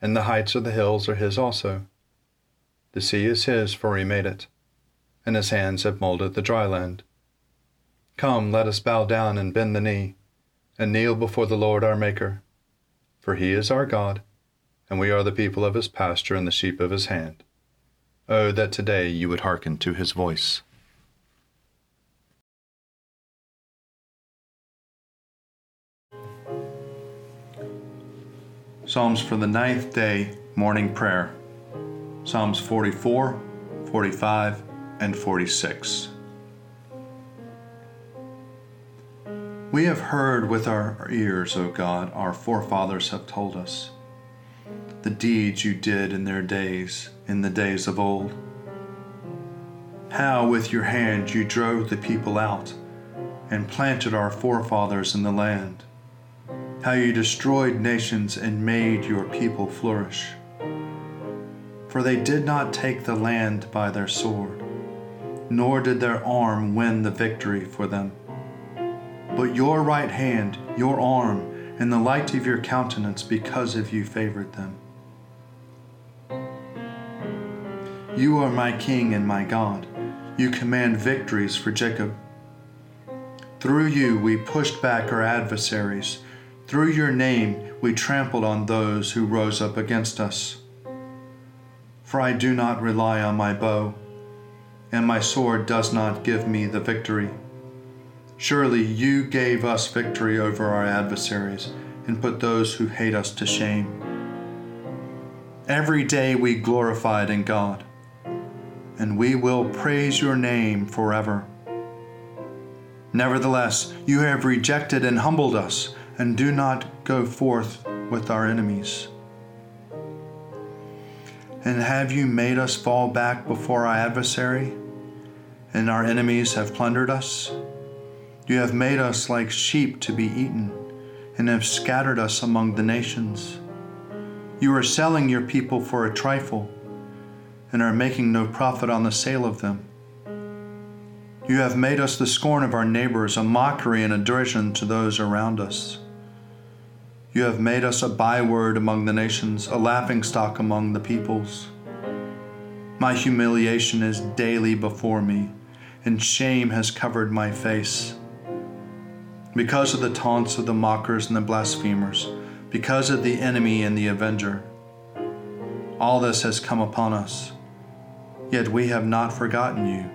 and the heights of the hills are his also. The sea is his, for he made it, and his hands have molded the dry land. Come, let us bow down and bend the knee, and kneel before the Lord our Maker. For he is our God, and we are the people of his pasture and the sheep of his hand. Oh, that today you would hearken to his voice. Psalms for the ninth day morning prayer Psalms 44, 45, and 46. We have heard with our ears, O God, our forefathers have told us, the deeds you did in their days, in the days of old. How with your hand you drove the people out and planted our forefathers in the land how you destroyed nations and made your people flourish. For they did not take the land by their sword, nor did their arm win the victory for them. But your right hand, your arm, and the light of your countenance because of you favored them. You are my King and my God. You command victories for Jacob. Through you we pushed back our adversaries through your name we trampled on those who rose up against us. For I do not rely on my bow, and my sword does not give me the victory. Surely you gave us victory over our adversaries and put those who hate us to shame. Every day we glorified in God, and we will praise your name forever. Nevertheless, you have rejected and humbled us and do not go forth with our enemies. And have you made us fall back before our adversary, and our enemies have plundered us? You have made us like sheep to be eaten, and have scattered us among the nations. You are selling your people for a trifle, and are making no profit on the sale of them. You have made us the scorn of our neighbors, a mockery and a derision to those around us. You have made us a byword among the nations, a laughingstock among the peoples. My humiliation is daily before me, and shame has covered my face. Because of the taunts of the mockers and the blasphemers, because of the enemy and the avenger, all this has come upon us. Yet we have not forgotten you,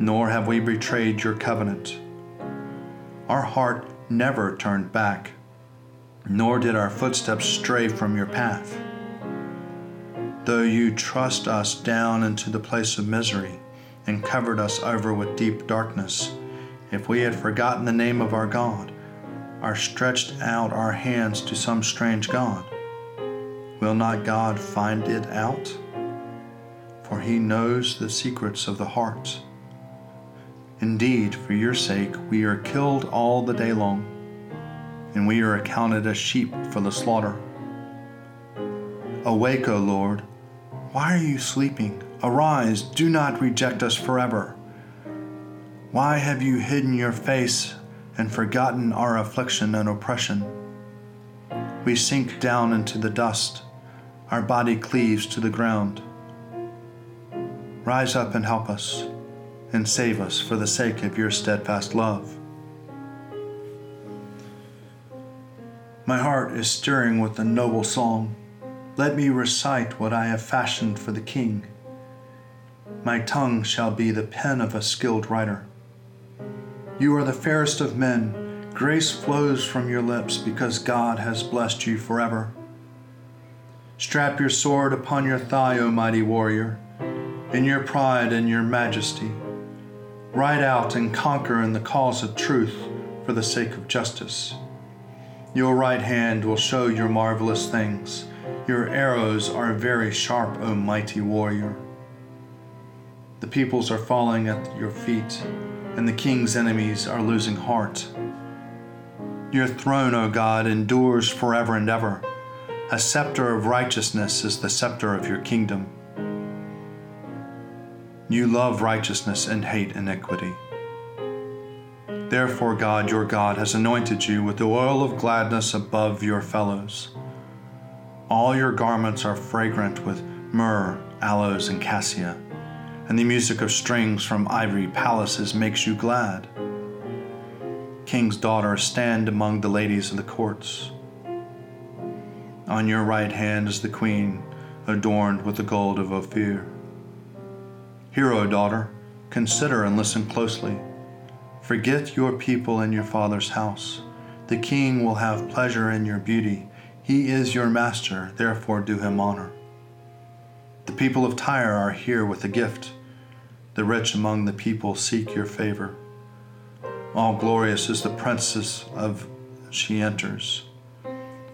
nor have we betrayed your covenant. Our heart never turned back nor did our footsteps stray from your path. Though you thrust us down into the place of misery and covered us over with deep darkness, if we had forgotten the name of our God, or stretched out our hands to some strange God, will not God find it out? For he knows the secrets of the heart. Indeed, for your sake, we are killed all the day long and we are accounted as sheep for the slaughter. Awake, O Lord. Why are you sleeping? Arise, do not reject us forever. Why have you hidden your face and forgotten our affliction and oppression? We sink down into the dust, our body cleaves to the ground. Rise up and help us, and save us for the sake of your steadfast love. My heart is stirring with a noble song. Let me recite what I have fashioned for the king. My tongue shall be the pen of a skilled writer. You are the fairest of men. Grace flows from your lips because God has blessed you forever. Strap your sword upon your thigh, O mighty warrior, in your pride and your majesty. Ride out and conquer in the cause of truth for the sake of justice. Your right hand will show your marvelous things. Your arrows are very sharp, O mighty warrior. The peoples are falling at your feet, and the king's enemies are losing heart. Your throne, O God, endures forever and ever. A scepter of righteousness is the scepter of your kingdom. You love righteousness and hate iniquity. Therefore, God, your God, has anointed you with the oil of gladness above your fellows. All your garments are fragrant with myrrh, aloes, and cassia, and the music of strings from ivory palaces makes you glad. King's daughter, stand among the ladies of the courts. On your right hand is the queen, adorned with the gold of Ophir. Hear, O daughter, consider and listen closely. Forget your people and your father's house. The king will have pleasure in your beauty. He is your master, therefore do him honor. The people of Tyre are here with a gift. The rich among the people seek your favor. All glorious is the princess of she enters.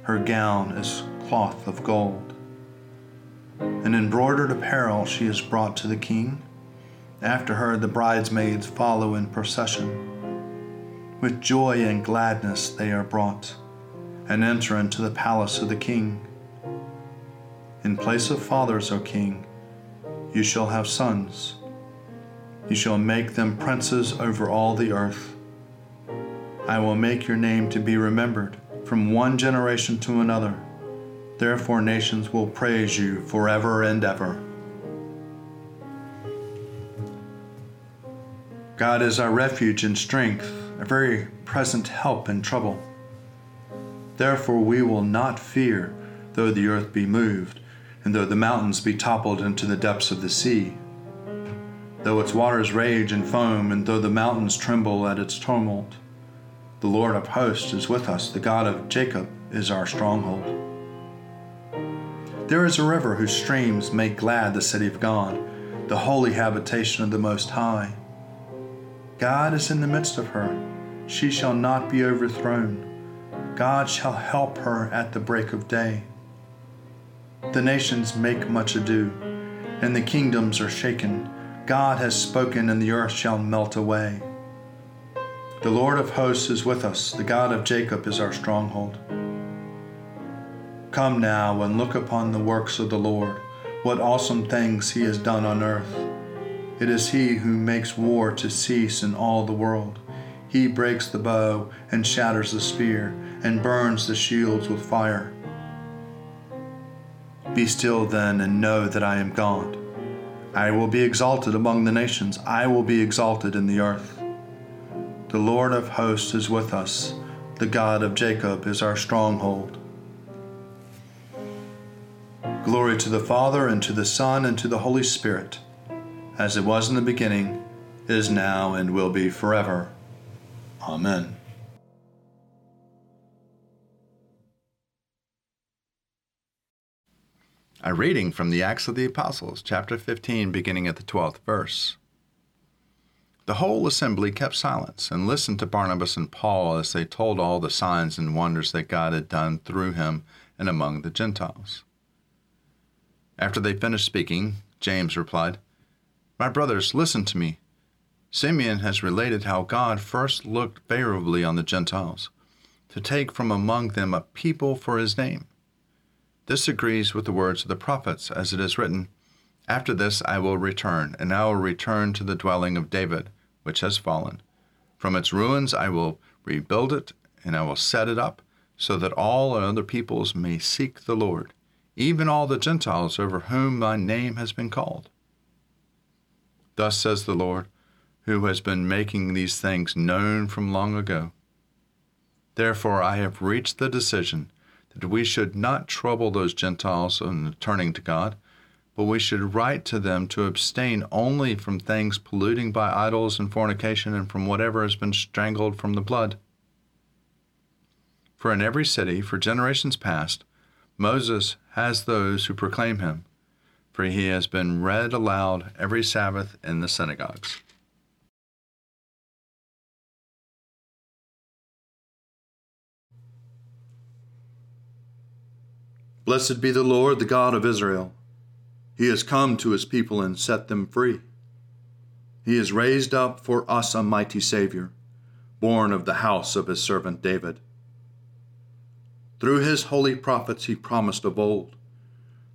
Her gown is cloth of gold. An embroidered apparel she is brought to the king. After her, the bridesmaids follow in procession. With joy and gladness they are brought and enter into the palace of the king. In place of fathers, O king, you shall have sons. You shall make them princes over all the earth. I will make your name to be remembered from one generation to another. Therefore, nations will praise you forever and ever. God is our refuge and strength, a very present help in trouble. Therefore, we will not fear, though the earth be moved, and though the mountains be toppled into the depths of the sea. Though its waters rage and foam, and though the mountains tremble at its tumult, the Lord of hosts is with us, the God of Jacob is our stronghold. There is a river whose streams make glad the city of God, the holy habitation of the Most High. God is in the midst of her. She shall not be overthrown. God shall help her at the break of day. The nations make much ado, and the kingdoms are shaken. God has spoken, and the earth shall melt away. The Lord of hosts is with us, the God of Jacob is our stronghold. Come now and look upon the works of the Lord, what awesome things he has done on earth. It is he who makes war to cease in all the world. He breaks the bow and shatters the spear and burns the shields with fire. Be still then and know that I am God. I will be exalted among the nations, I will be exalted in the earth. The Lord of hosts is with us, the God of Jacob is our stronghold. Glory to the Father, and to the Son, and to the Holy Spirit as it was in the beginning, is now, and will be forever. Amen. A reading from the Acts of the Apostles, chapter 15, beginning at the 12th verse. The whole assembly kept silence and listened to Barnabas and Paul as they told all the signs and wonders that God had done through him and among the Gentiles. After they finished speaking, James replied, my brothers, listen to me. Simeon has related how God first looked favorably on the Gentiles, to take from among them a people for his name. This agrees with the words of the prophets, as it is written, After this I will return, and I will return to the dwelling of David, which has fallen. From its ruins I will rebuild it, and I will set it up, so that all other peoples may seek the Lord, even all the Gentiles over whom my name has been called. Thus says the Lord, who has been making these things known from long ago. Therefore I have reached the decision that we should not trouble those Gentiles in turning to God, but we should write to them to abstain only from things polluting by idols and fornication and from whatever has been strangled from the blood. For in every city, for generations past, Moses has those who proclaim him, for he has been read aloud every Sabbath in the synagogues. Blessed be the Lord, the God of Israel. He has come to his people and set them free. He has raised up for us a mighty Savior, born of the house of his servant David. Through his holy prophets he promised of old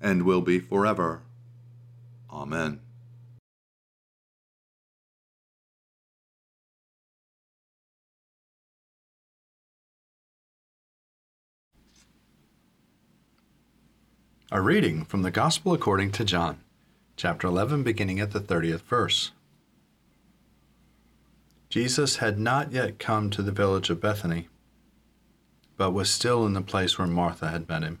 and will be forever. Amen. A reading from the Gospel according to John, chapter 11, beginning at the 30th verse. Jesus had not yet come to the village of Bethany, but was still in the place where Martha had met him.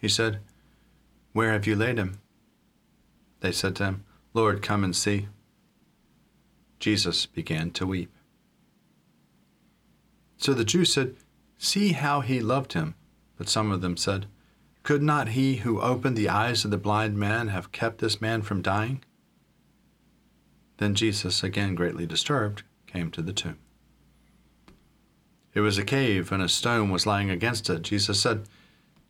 He said, Where have you laid him? They said to him, Lord, come and see. Jesus began to weep. So the Jews said, See how he loved him. But some of them said, could not he who opened the eyes of the blind man have kept this man from dying? Then Jesus, again greatly disturbed, came to the tomb. It was a cave, and a stone was lying against it. Jesus said,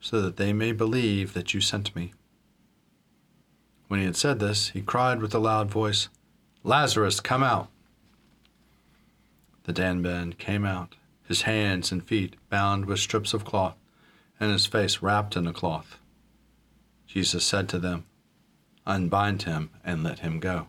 so that they may believe that you sent me. When he had said this, he cried with a loud voice, Lazarus, come out! The dead man came out, his hands and feet bound with strips of cloth, and his face wrapped in a cloth. Jesus said to them, Unbind him and let him go.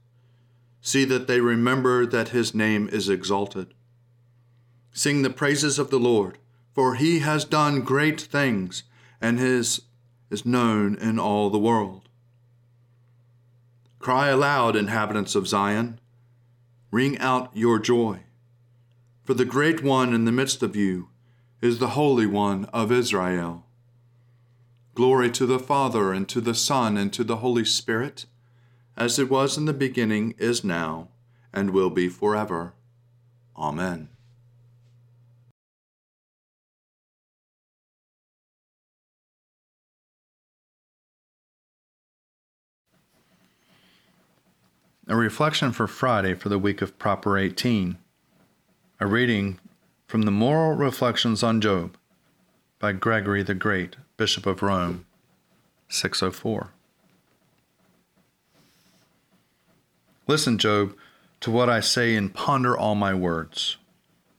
See that they remember that his name is exalted. Sing the praises of the Lord, for he has done great things, and his is known in all the world. Cry aloud, inhabitants of Zion. Ring out your joy. For the great one in the midst of you is the Holy One of Israel. Glory to the Father, and to the Son, and to the Holy Spirit, as it was in the beginning, is now, and will be forever. Amen. A reflection for Friday for the week of Proper 18. A reading from the Moral Reflections on Job by Gregory the Great, Bishop of Rome, 604. Listen, Job, to what I say and ponder all my words.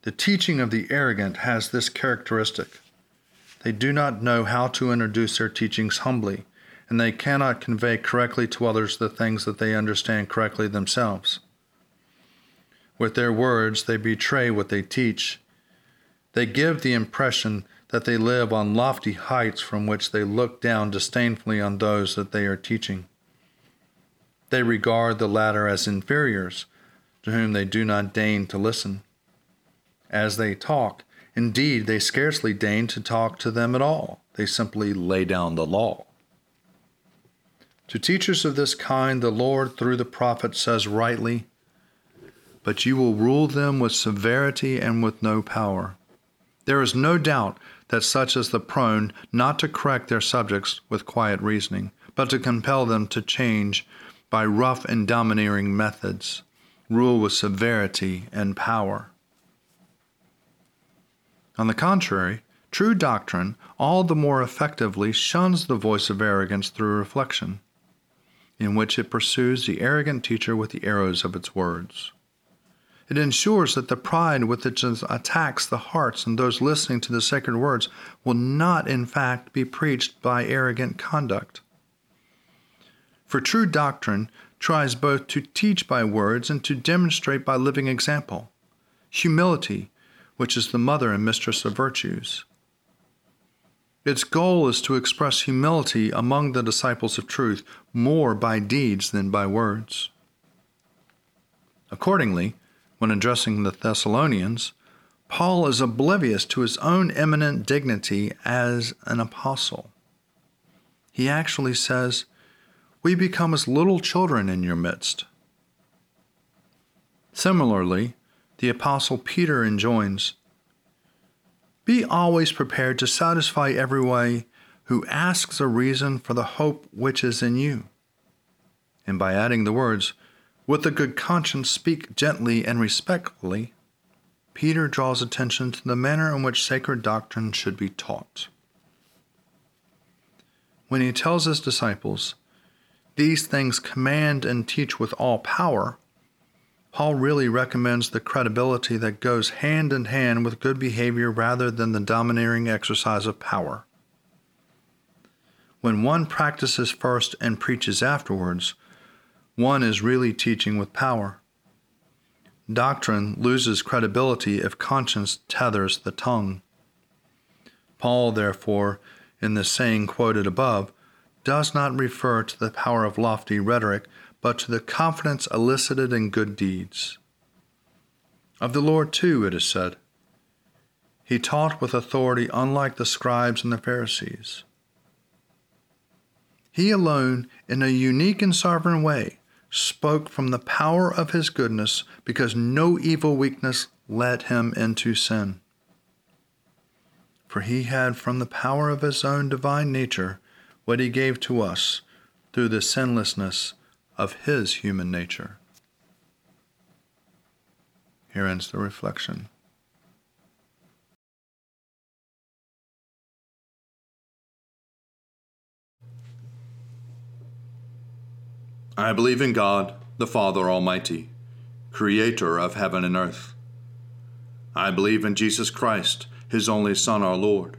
The teaching of the arrogant has this characteristic they do not know how to introduce their teachings humbly and they cannot convey correctly to others the things that they understand correctly themselves. With their words, they betray what they teach. They give the impression that they live on lofty heights from which they look down disdainfully on those that they are teaching. They regard the latter as inferiors, to whom they do not deign to listen. As they talk, indeed, they scarcely deign to talk to them at all. They simply lay down the law. To teachers of this kind, the Lord, through the prophet, says rightly, But you will rule them with severity and with no power. There is no doubt that such as the prone not to correct their subjects with quiet reasoning, but to compel them to change by rough and domineering methods, rule with severity and power. On the contrary, true doctrine all the more effectively shuns the voice of arrogance through reflection in which it pursues the arrogant teacher with the arrows of its words. It ensures that the pride with which it attacks the hearts and those listening to the sacred words will not, in fact, be preached by arrogant conduct. For true doctrine tries both to teach by words and to demonstrate by living example. Humility, which is the mother and mistress of virtues. Its goal is to express humility among the disciples of truth more by deeds than by words. Accordingly, when addressing the Thessalonians, Paul is oblivious to his own eminent dignity as an apostle. He actually says, We become as little children in your midst. Similarly, the apostle Peter enjoins, be always prepared to satisfy every way who asks a reason for the hope which is in you. And by adding the words, with a good conscience speak gently and respectfully, Peter draws attention to the manner in which sacred doctrine should be taught. When he tells his disciples, These things command and teach with all power, Paul really recommends the credibility that goes hand in hand with good behavior rather than the domineering exercise of power. When one practices first and preaches afterwards, one is really teaching with power. Doctrine loses credibility if conscience tethers the tongue. Paul, therefore, in the saying quoted above, does not refer to the power of lofty rhetoric, but to the confidence elicited in good deeds. Of the Lord, too, it is said, He taught with authority unlike the scribes and the Pharisees. He alone, in a unique and sovereign way, spoke from the power of his goodness because no evil weakness led him into sin. For he had from the power of his own divine nature what he gave to us through the sinlessness of his human nature. Here ends the reflection. I believe in God, the Father Almighty, creator of heaven and earth. I believe in Jesus Christ, his only Son, our Lord.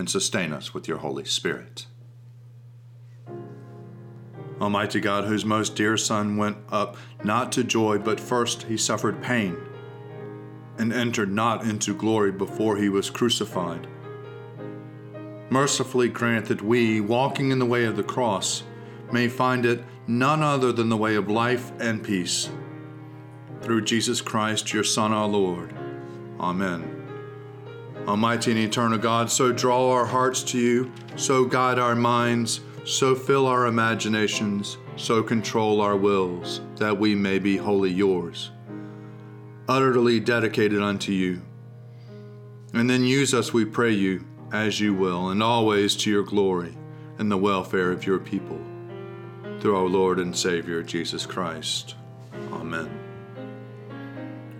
and sustain us with your Holy Spirit. Almighty God, whose most dear Son went up not to joy, but first he suffered pain, and entered not into glory before he was crucified mercifully grant that we, walking in the way of the cross, may find it none other than the way of life and peace. Through Jesus Christ, your Son, our Lord. Amen. Almighty and eternal God, so draw our hearts to you, so guide our minds, so fill our imaginations, so control our wills, that we may be wholly yours, utterly dedicated unto you. And then use us, we pray you as you will, and always to your glory and the welfare of your people. Through our Lord and Savior Jesus Christ. Amen.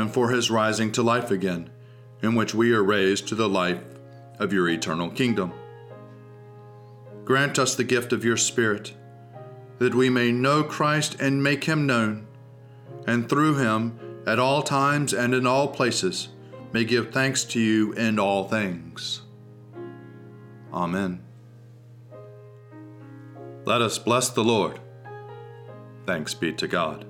and for his rising to life again, in which we are raised to the life of your eternal kingdom. Grant us the gift of your Spirit, that we may know Christ and make him known, and through him, at all times and in all places, may give thanks to you in all things. Amen. Let us bless the Lord. Thanks be to God.